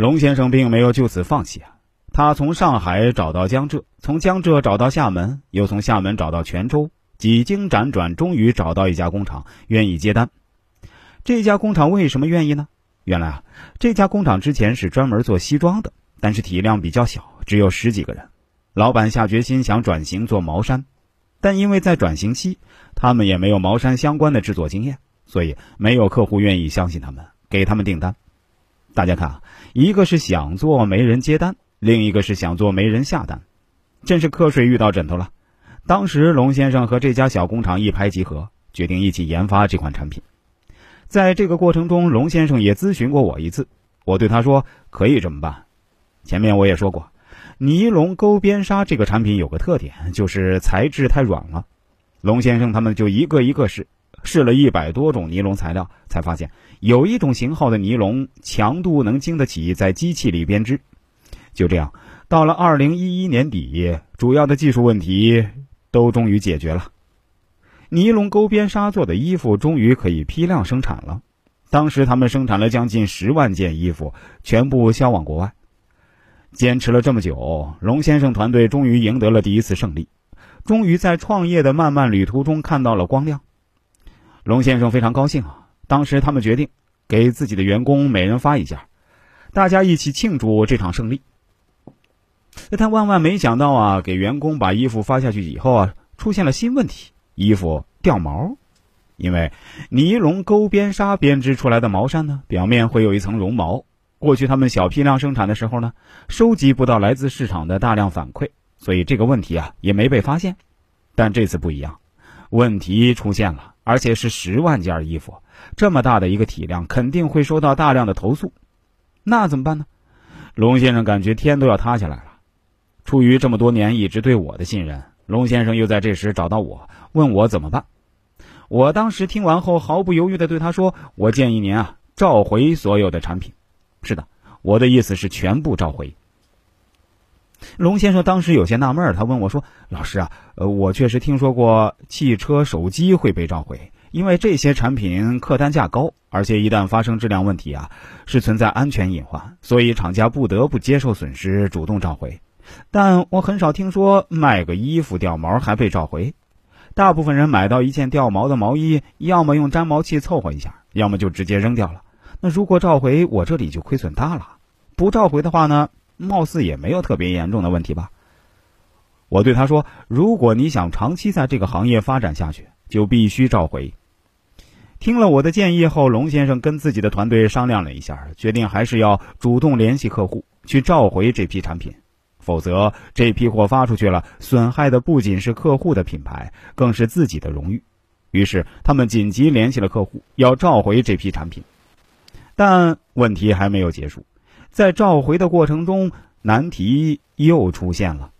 龙先生并没有就此放弃啊，他从上海找到江浙，从江浙找到厦门，又从厦门找到泉州，几经辗转，终于找到一家工厂愿意接单。这家工厂为什么愿意呢？原来啊，这家工厂之前是专门做西装的，但是体量比较小，只有十几个人。老板下决心想转型做毛衫，但因为在转型期，他们也没有毛衫相关的制作经验，所以没有客户愿意相信他们，给他们订单。大家看啊，一个是想做没人接单，另一个是想做没人下单，真是瞌睡遇到枕头了。当时龙先生和这家小工厂一拍即合，决定一起研发这款产品。在这个过程中，龙先生也咨询过我一次。我对他说：“可以这么办。”前面我也说过，尼龙钩边纱这个产品有个特点，就是材质太软了。龙先生他们就一个一个试，试了一百多种尼龙材料，才发现有一种型号的尼龙强度能经得起在机器里编织。就这样，到了二零一一年底，主要的技术问题都终于解决了。尼龙钩边纱做的衣服终于可以批量生产了。当时他们生产了将近十万件衣服，全部销往国外。坚持了这么久，龙先生团队终于赢得了第一次胜利，终于在创业的漫漫旅途中看到了光亮。龙先生非常高兴啊！当时他们决定给自己的员工每人发一件，大家一起庆祝这场胜利。但万万没想到啊，给员工把衣服发下去以后啊，出现了新问题。衣服掉毛，因为尼龙钩边纱编织出来的毛衫呢，表面会有一层绒毛。过去他们小批量生产的时候呢，收集不到来自市场的大量反馈，所以这个问题啊也没被发现。但这次不一样，问题出现了，而且是十万件衣服，这么大的一个体量，肯定会收到大量的投诉。那怎么办呢？龙先生感觉天都要塌下来了。出于这么多年一直对我的信任，龙先生又在这时找到我。问我怎么办？我当时听完后毫不犹豫的对他说：“我建议您啊，召回所有的产品。”是的，我的意思是全部召回。龙先生当时有些纳闷，他问我说：“老师啊，呃，我确实听说过汽车、手机会被召回，因为这些产品客单价高，而且一旦发生质量问题啊，是存在安全隐患，所以厂家不得不接受损失，主动召回。但我很少听说卖个衣服掉毛还被召回。”大部分人买到一件掉毛的毛衣，要么用粘毛器凑合一下，要么就直接扔掉了。那如果召回，我这里就亏损大了。不召回的话呢，貌似也没有特别严重的问题吧？我对他说：“如果你想长期在这个行业发展下去，就必须召回。”听了我的建议后，龙先生跟自己的团队商量了一下，决定还是要主动联系客户去召回这批产品。否则，这批货发出去了，损害的不仅是客户的品牌，更是自己的荣誉。于是，他们紧急联系了客户，要召回这批产品。但问题还没有结束，在召回的过程中，难题又出现了。